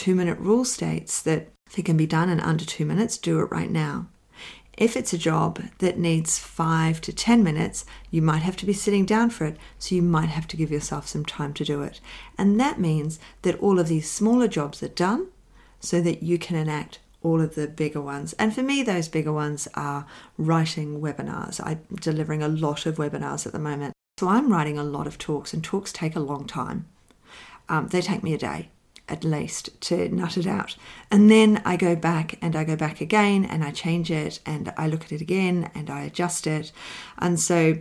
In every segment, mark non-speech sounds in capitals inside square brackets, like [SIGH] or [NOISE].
two minute rule states that if it can be done in under two minutes, do it right now. If it's a job that needs five to 10 minutes, you might have to be sitting down for it, so you might have to give yourself some time to do it. And that means that all of these smaller jobs are done so that you can enact all of the bigger ones. And for me, those bigger ones are writing webinars. I'm delivering a lot of webinars at the moment. So I'm writing a lot of talks, and talks take a long time. Um, they take me a day at least to nut it out. And then I go back and I go back again and I change it and I look at it again and I adjust it. And so,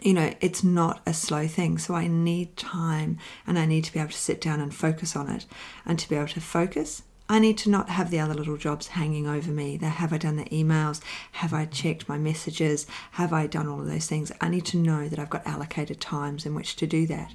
you know, it's not a slow thing. So I need time and I need to be able to sit down and focus on it. And to be able to focus, I need to not have the other little jobs hanging over me. That have I done the emails? Have I checked my messages? Have I done all of those things? I need to know that I've got allocated times in which to do that.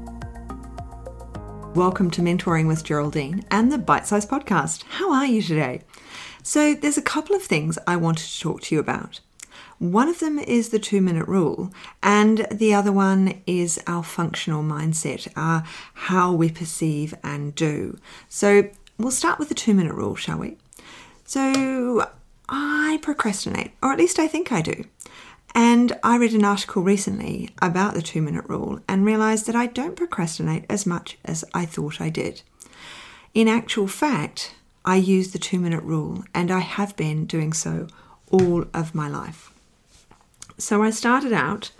Welcome to Mentoring with Geraldine and the Bite Size Podcast. How are you today? So, there's a couple of things I wanted to talk to you about. One of them is the two minute rule, and the other one is our functional mindset, our how we perceive and do. So, We'll start with the two minute rule, shall we? So, I procrastinate, or at least I think I do. And I read an article recently about the two minute rule and realised that I don't procrastinate as much as I thought I did. In actual fact, I use the two minute rule and I have been doing so all of my life. So I started out,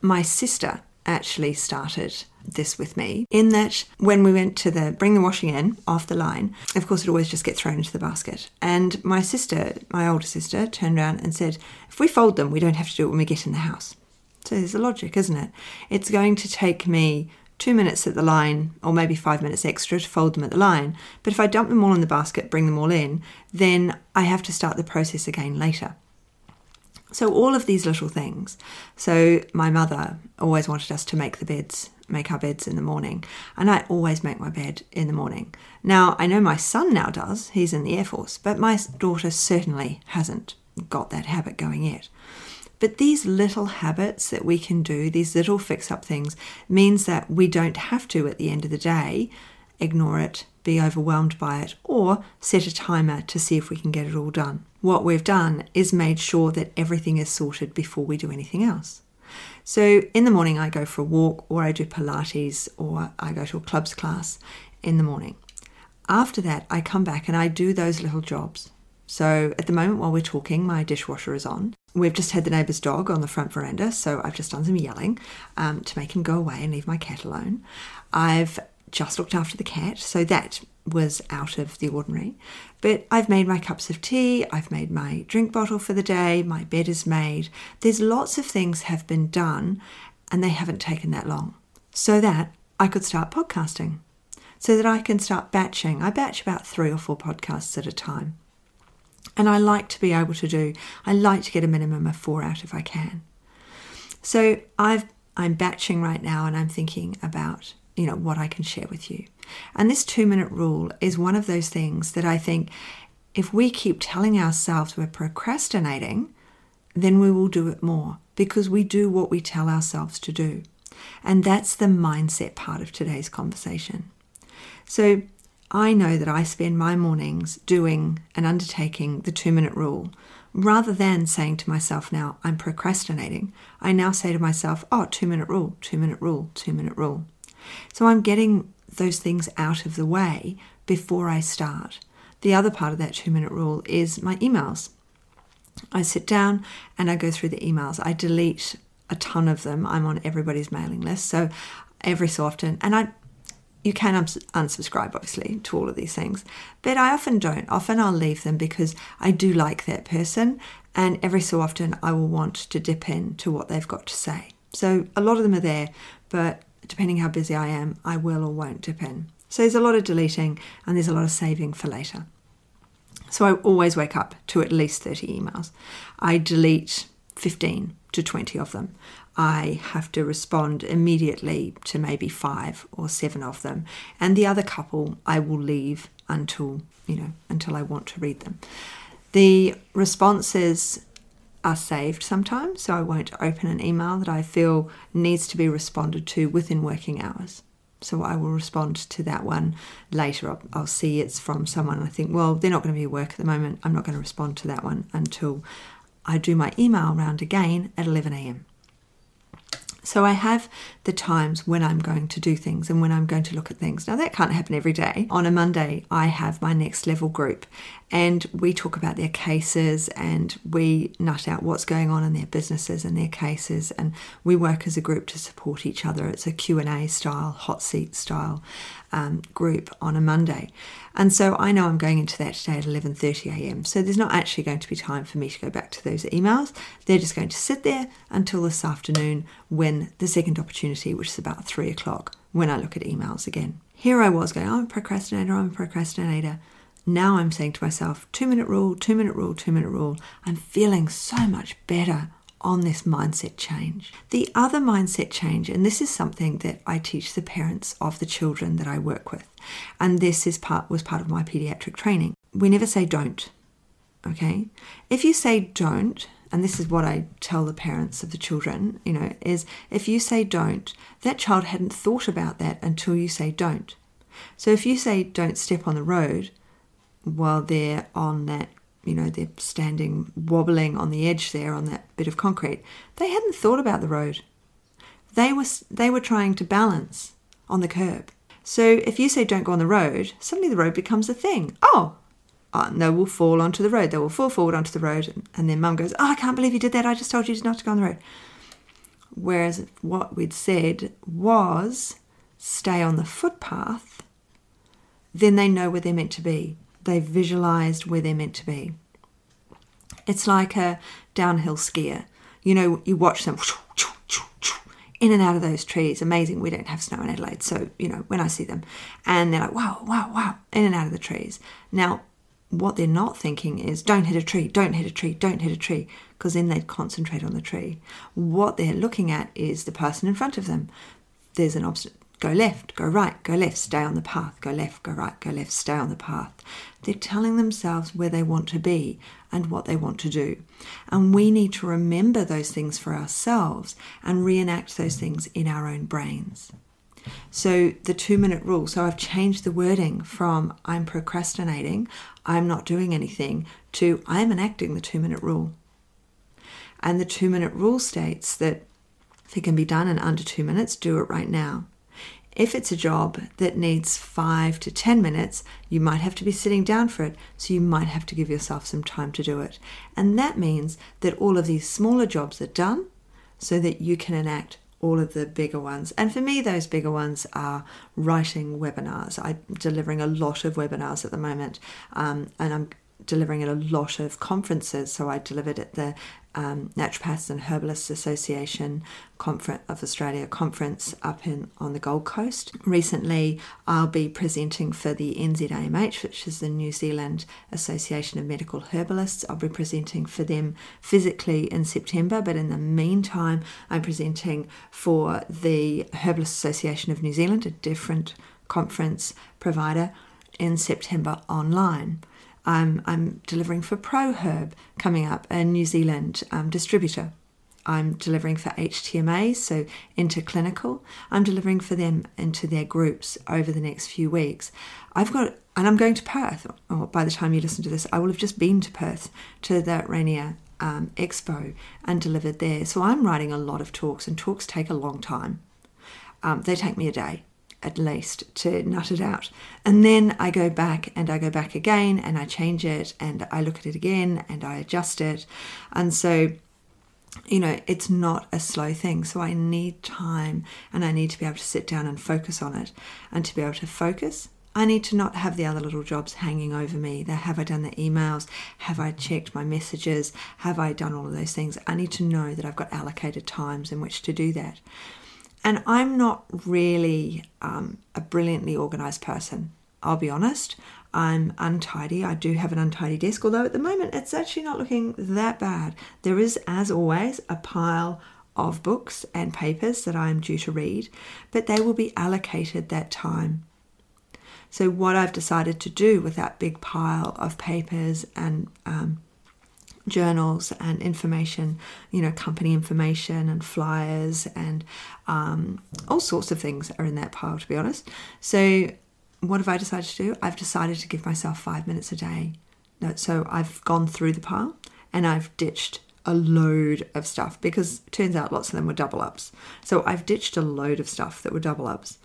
my sister actually started this with me in that when we went to the bring the washing in off the line, of course it always just gets thrown into the basket. And my sister, my older sister, turned around and said, if we fold them, we don't have to do it when we get in the house. So there's a logic, isn't it? It's going to take me two minutes at the line, or maybe five minutes extra to fold them at the line. But if I dump them all in the basket, bring them all in, then I have to start the process again later. So, all of these little things. So, my mother always wanted us to make the beds, make our beds in the morning. And I always make my bed in the morning. Now, I know my son now does, he's in the Air Force, but my daughter certainly hasn't got that habit going yet. But these little habits that we can do, these little fix up things, means that we don't have to, at the end of the day, ignore it, be overwhelmed by it, or set a timer to see if we can get it all done. What we've done is made sure that everything is sorted before we do anything else. So in the morning, I go for a walk, or I do Pilates, or I go to a clubs class in the morning. After that, I come back and I do those little jobs. So at the moment, while we're talking, my dishwasher is on. We've just had the neighbour's dog on the front veranda, so I've just done some yelling um, to make him go away and leave my cat alone. I've just looked after the cat, so that was out of the ordinary. But I've made my cups of tea, I've made my drink bottle for the day, my bed is made. There's lots of things have been done and they haven't taken that long. So that I could start podcasting. So that I can start batching. I batch about three or four podcasts at a time. And I like to be able to do, I like to get a minimum of four out if I can. So I've I'm batching right now and I'm thinking about you know what I can share with you. And this 2 minute rule is one of those things that I think if we keep telling ourselves we're procrastinating, then we will do it more because we do what we tell ourselves to do. And that's the mindset part of today's conversation. So I know that I spend my mornings doing and undertaking the two minute rule. Rather than saying to myself now, I'm procrastinating, I now say to myself, oh, two minute rule, two minute rule, two minute rule. So I'm getting those things out of the way before I start. The other part of that two minute rule is my emails. I sit down and I go through the emails. I delete a ton of them. I'm on everybody's mailing list. So every so often, and I you can unsubscribe obviously to all of these things but i often don't often i'll leave them because i do like that person and every so often i will want to dip in to what they've got to say so a lot of them are there but depending how busy I am, I will or won't dip in. So there's a lot of deleting and there's a lot of saving for later. So I always wake up to at least 30 emails. I delete 15 to 20 of them. I have to respond immediately to maybe five or seven of them. And the other couple I will leave until, you know, until I want to read them. The responses are saved sometimes, so I won't open an email that I feel needs to be responded to within working hours. So I will respond to that one later. I'll, I'll, see it's from someone. I think, well, they're not going to be at work at the moment. I'm not going to respond to that one until I do my email round again at 11 a.m. So I have the times when I'm going to do things and when I'm going to look at things. Now, that can't happen every day. On a Monday, I have my next level group and we talk about their cases and we nut out what's going on in their businesses and their cases and we work as a group to support each other. It's a Q&A style, hot seat style um, group on a Monday. And so I know I'm going into that today at 11:30 a.m. So there's not actually going to be time for me to go back to those emails. They're just going to sit there until this afternoon when the second opportunity, which is about three o'clock, when I look at emails again. Here I was going, I'm a procrastinator, I'm a procrastinator. Now I'm saying to myself, two minute rule, two minute rule, two minute rule. I'm feeling so much better on this mindset change. The other mindset change, and this is something that I teach the parents of the children that I work with, and this is part was part of my pediatric training. We never say don't. Okay? If you say don't, and this is what I tell the parents of the children, you know, is if you say don't, that child hadn't thought about that until you say don't. So if you say don't step on the road while they're on that you know, they're standing wobbling on the edge there on that bit of concrete. They hadn't thought about the road. They were, they were trying to balance on the curb. So if you say don't go on the road, suddenly the road becomes a thing. Oh, uh, they will fall onto the road. They will fall forward onto the road. And then mum goes, Oh, I can't believe you did that. I just told you not to go on the road. Whereas what we'd said was stay on the footpath, then they know where they're meant to be they've visualized where they're meant to be. It's like a downhill skier. You know, you watch them in and out of those trees. Amazing. We don't have snow in Adelaide. So, you know, when I see them and they're like, wow, wow, wow, in and out of the trees. Now, what they're not thinking is don't hit a tree, don't hit a tree, don't hit a tree, because then they'd concentrate on the tree. What they're looking at is the person in front of them. There's an obstacle go left, go right, go left, stay on the path, go left, go right, go left, stay on the path. They're telling themselves where they want to be and what they want to do. And we need to remember those things for ourselves and reenact those things in our own brains. So, the two minute rule. So, I've changed the wording from I'm procrastinating, I'm not doing anything, to I'm enacting the two minute rule. And the two minute rule states that if it can be done in under two minutes, do it right now. If it's a job that needs five to 10 minutes, you might have to be sitting down for it, so you might have to give yourself some time to do it. And that means that all of these smaller jobs are done so that you can enact all of the bigger ones. And for me, those bigger ones are writing webinars. I'm delivering a lot of webinars at the moment, um, and I'm delivering at a lot of conferences. So I delivered at the um, Naturopaths and Herbalists Association conference of Australia conference up in on the Gold Coast. Recently, I'll be presenting for the NZAMH, which is the New Zealand Association of Medical Herbalists. I'll be presenting for them physically in September, but in the meantime, I'm presenting for the Herbalist Association of New Zealand, a different conference provider, in September online. I'm, I'm delivering for ProHerb coming up, a New Zealand um, distributor. I'm delivering for HTMA, so interclinical. I'm delivering for them into their groups over the next few weeks. I've got, and I'm going to Perth. Or by the time you listen to this, I will have just been to Perth to the Rainier um, Expo and delivered there. So I'm writing a lot of talks, and talks take a long time. Um, they take me a day at least to nut it out. And then I go back and I go back again and I change it and I look at it again and I adjust it. And so, you know, it's not a slow thing. So I need time and I need to be able to sit down and focus on it. And to be able to focus, I need to not have the other little jobs hanging over me. That have I done the emails? Have I checked my messages? Have I done all of those things? I need to know that I've got allocated times in which to do that. And I'm not really um, a brilliantly organized person. I'll be honest. I'm untidy. I do have an untidy desk, although at the moment it's actually not looking that bad. There is, as always, a pile of books and papers that I am due to read, but they will be allocated that time. So, what I've decided to do with that big pile of papers and um, journals and information, you know, company information and flyers and um, all sorts of things are in that pile, to be honest. So, what have I decided to do? I've decided to give myself five minutes a day. So, I've gone through the pile and I've ditched a load of stuff because turns out lots of them were double ups. So I've ditched a load of stuff that were double ups.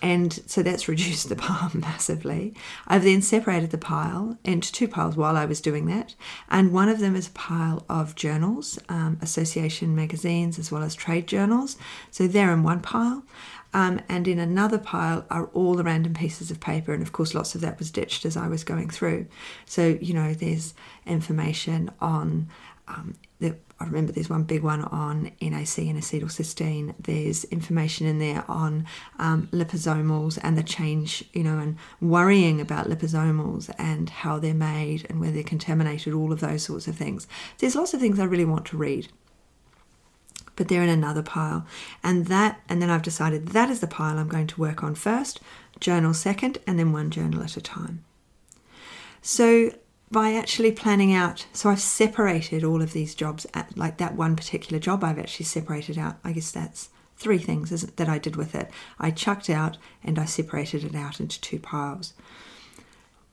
And so that's [LAUGHS] reduced the pile [LAUGHS] massively. I've then separated the pile into two piles while I was doing that. And one of them is a pile of journals, um, association magazines, as well as trade journals. So they're in one pile. Um, and in another pile are all the random pieces of paper. And of course, lots of that was ditched as I was going through. So, you know, there's information on um, the, I remember there's one big one on NAC N-acetylcysteine. There's information in there on um, liposomals and the change, you know, and worrying about liposomals and how they're made and whether they're contaminated, all of those sorts of things. There's lots of things I really want to read. But they're in another pile. And that and then I've decided that is the pile I'm going to work on first, journal second, and then one journal at a time. So by actually planning out so i've separated all of these jobs at, like that one particular job i've actually separated out i guess that's three things that i did with it. I chucked out and i separated it out into two piles.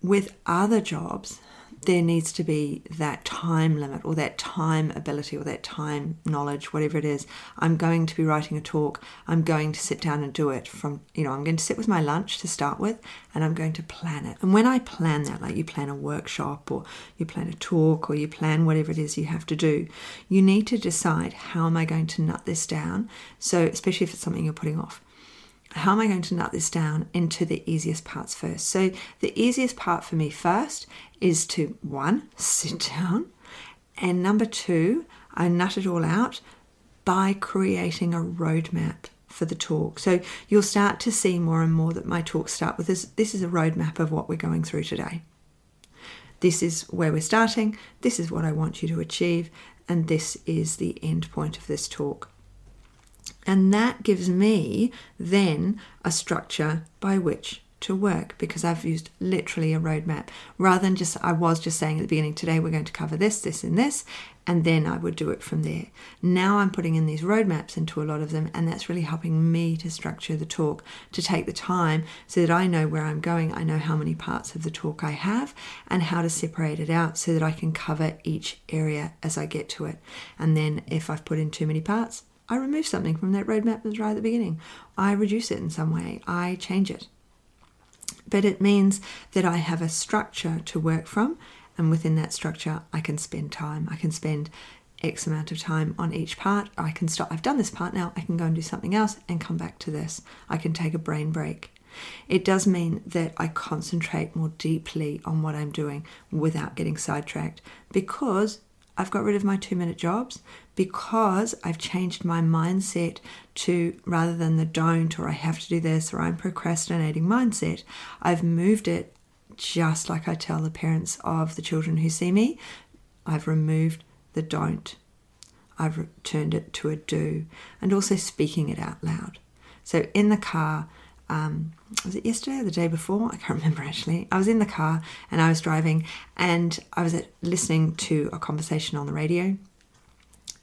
With other jobs there needs to be that time limit or that time ability or that time knowledge, whatever it is. I'm going to be writing a talk. I'm going to sit down and do it from, you know, I'm going to sit with my lunch to start with and I'm going to plan it. And when I plan that, like you plan a workshop or you plan a talk or you plan whatever it is you have to do, you need to decide how am I going to nut this down. So, especially if it's something you're putting off how am I going to nut this down into the easiest parts first? So, the easiest part for me first is to one, sit down, and number two, I nut it all out by creating a roadmap for the talk. So, you'll start to see more and more that my talks start with this. This is a roadmap of what we're going through today. This is where we're starting, this is what I want you to achieve, and this is the end point of this talk. And that gives me then a structure by which to work because I've used literally a roadmap rather than just, I was just saying at the beginning, today we're going to cover this, this, and this, and then I would do it from there. Now I'm putting in these roadmaps into a lot of them, and that's really helping me to structure the talk, to take the time so that I know where I'm going, I know how many parts of the talk I have, and how to separate it out so that I can cover each area as I get to it. And then if I've put in too many parts, I remove something from that roadmap that's right at the beginning. I reduce it in some way. I change it. But it means that I have a structure to work from, and within that structure, I can spend time. I can spend X amount of time on each part. I can stop. I've done this part now. I can go and do something else and come back to this. I can take a brain break. It does mean that I concentrate more deeply on what I'm doing without getting sidetracked because I've got rid of my two minute jobs because I've changed my mindset to rather than the don't or I have to do this or I'm procrastinating mindset, I've moved it just like I tell the parents of the children who see me. I've removed the don't. I've turned it to a do and also speaking it out loud. So in the car, um, was it yesterday or the day before? I can't remember actually. I was in the car and I was driving and I was listening to a conversation on the radio.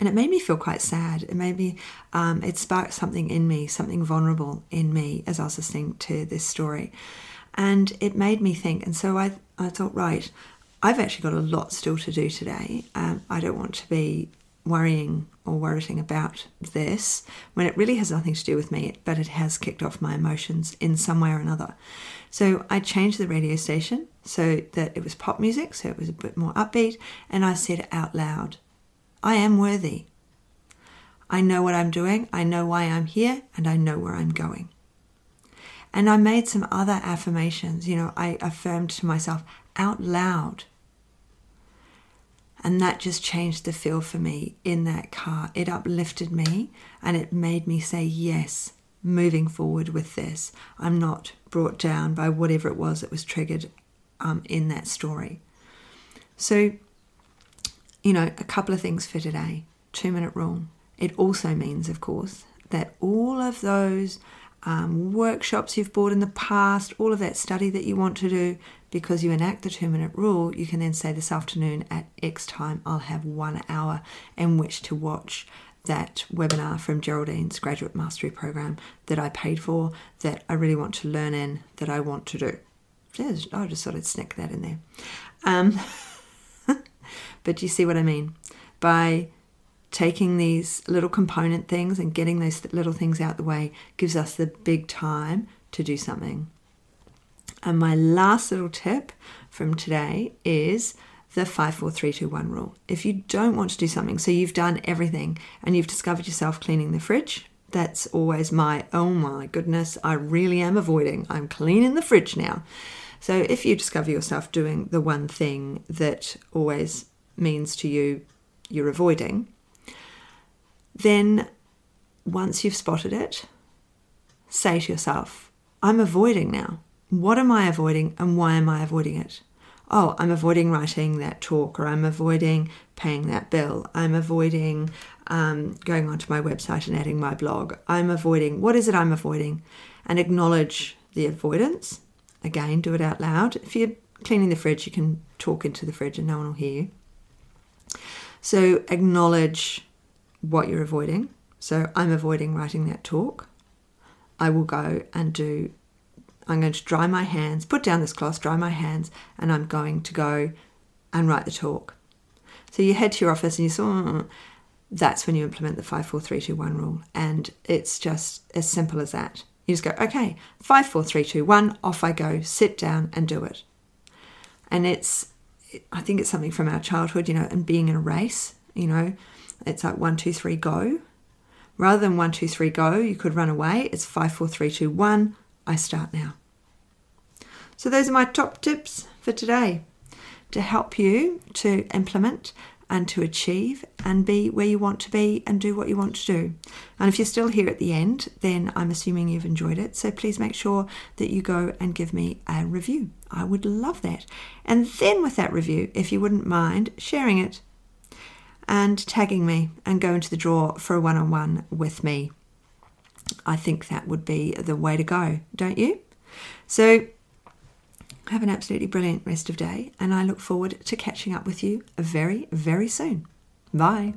And it made me feel quite sad. It made me, um, it sparked something in me, something vulnerable in me as I was listening to this story. And it made me think. And so I, I thought, right, I've actually got a lot still to do today. Um, I don't want to be worrying or worrying about this when it really has nothing to do with me, but it has kicked off my emotions in some way or another. So I changed the radio station so that it was pop music, so it was a bit more upbeat, and I said out loud, I am worthy. I know what I'm doing, I know why I'm here, and I know where I'm going. And I made some other affirmations. You know, I affirmed to myself out loud and that just changed the feel for me in that car. It uplifted me and it made me say, yes, moving forward with this. I'm not brought down by whatever it was that was triggered um, in that story. So, you know, a couple of things for today two minute rule. It also means, of course, that all of those um, workshops you've bought in the past, all of that study that you want to do, because you enact the two minute rule, you can then say this afternoon at X time, I'll have one hour in which to watch that webinar from Geraldine's graduate mastery program that I paid for, that I really want to learn in, that I want to do. I just thought I'd sneak that in there. Um, [LAUGHS] but you see what I mean? By taking these little component things and getting those little things out the way gives us the big time to do something. And my last little tip from today is the 54321 rule. If you don't want to do something, so you've done everything and you've discovered yourself cleaning the fridge, that's always my, oh my goodness, I really am avoiding. I'm cleaning the fridge now. So if you discover yourself doing the one thing that always means to you you're avoiding, then once you've spotted it, say to yourself, I'm avoiding now. What am I avoiding and why am I avoiding it? Oh, I'm avoiding writing that talk or I'm avoiding paying that bill. I'm avoiding um, going onto my website and adding my blog. I'm avoiding, what is it I'm avoiding? And acknowledge the avoidance. Again, do it out loud. If you're cleaning the fridge, you can talk into the fridge and no one will hear you. So acknowledge what you're avoiding. So I'm avoiding writing that talk. I will go and do, I'm going to dry my hands, put down this cloth, dry my hands, and I'm going to go and write the talk. So you head to your office and you say, oh, that's when you implement the 54321 rule. And it's just as simple as that. You just go, okay, 54321, off I go, sit down and do it. And it's, I think it's something from our childhood, you know, and being in a race, you know, it's like one, two, three, go. Rather than one, two, three, go, you could run away. It's five, four, three, two, one. I start now. So, those are my top tips for today to help you to implement and to achieve and be where you want to be and do what you want to do. And if you're still here at the end, then I'm assuming you've enjoyed it. So please make sure that you go and give me a review. I would love that. And then with that review, if you wouldn't mind sharing it and tagging me and go into the draw for a one on one with me. I think that would be the way to go, don't you? So, have an absolutely brilliant rest of day, and I look forward to catching up with you very, very soon. Bye.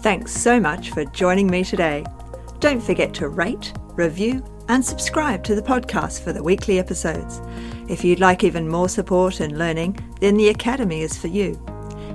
Thanks so much for joining me today. Don't forget to rate, review, and subscribe to the podcast for the weekly episodes. If you'd like even more support and learning, then the Academy is for you.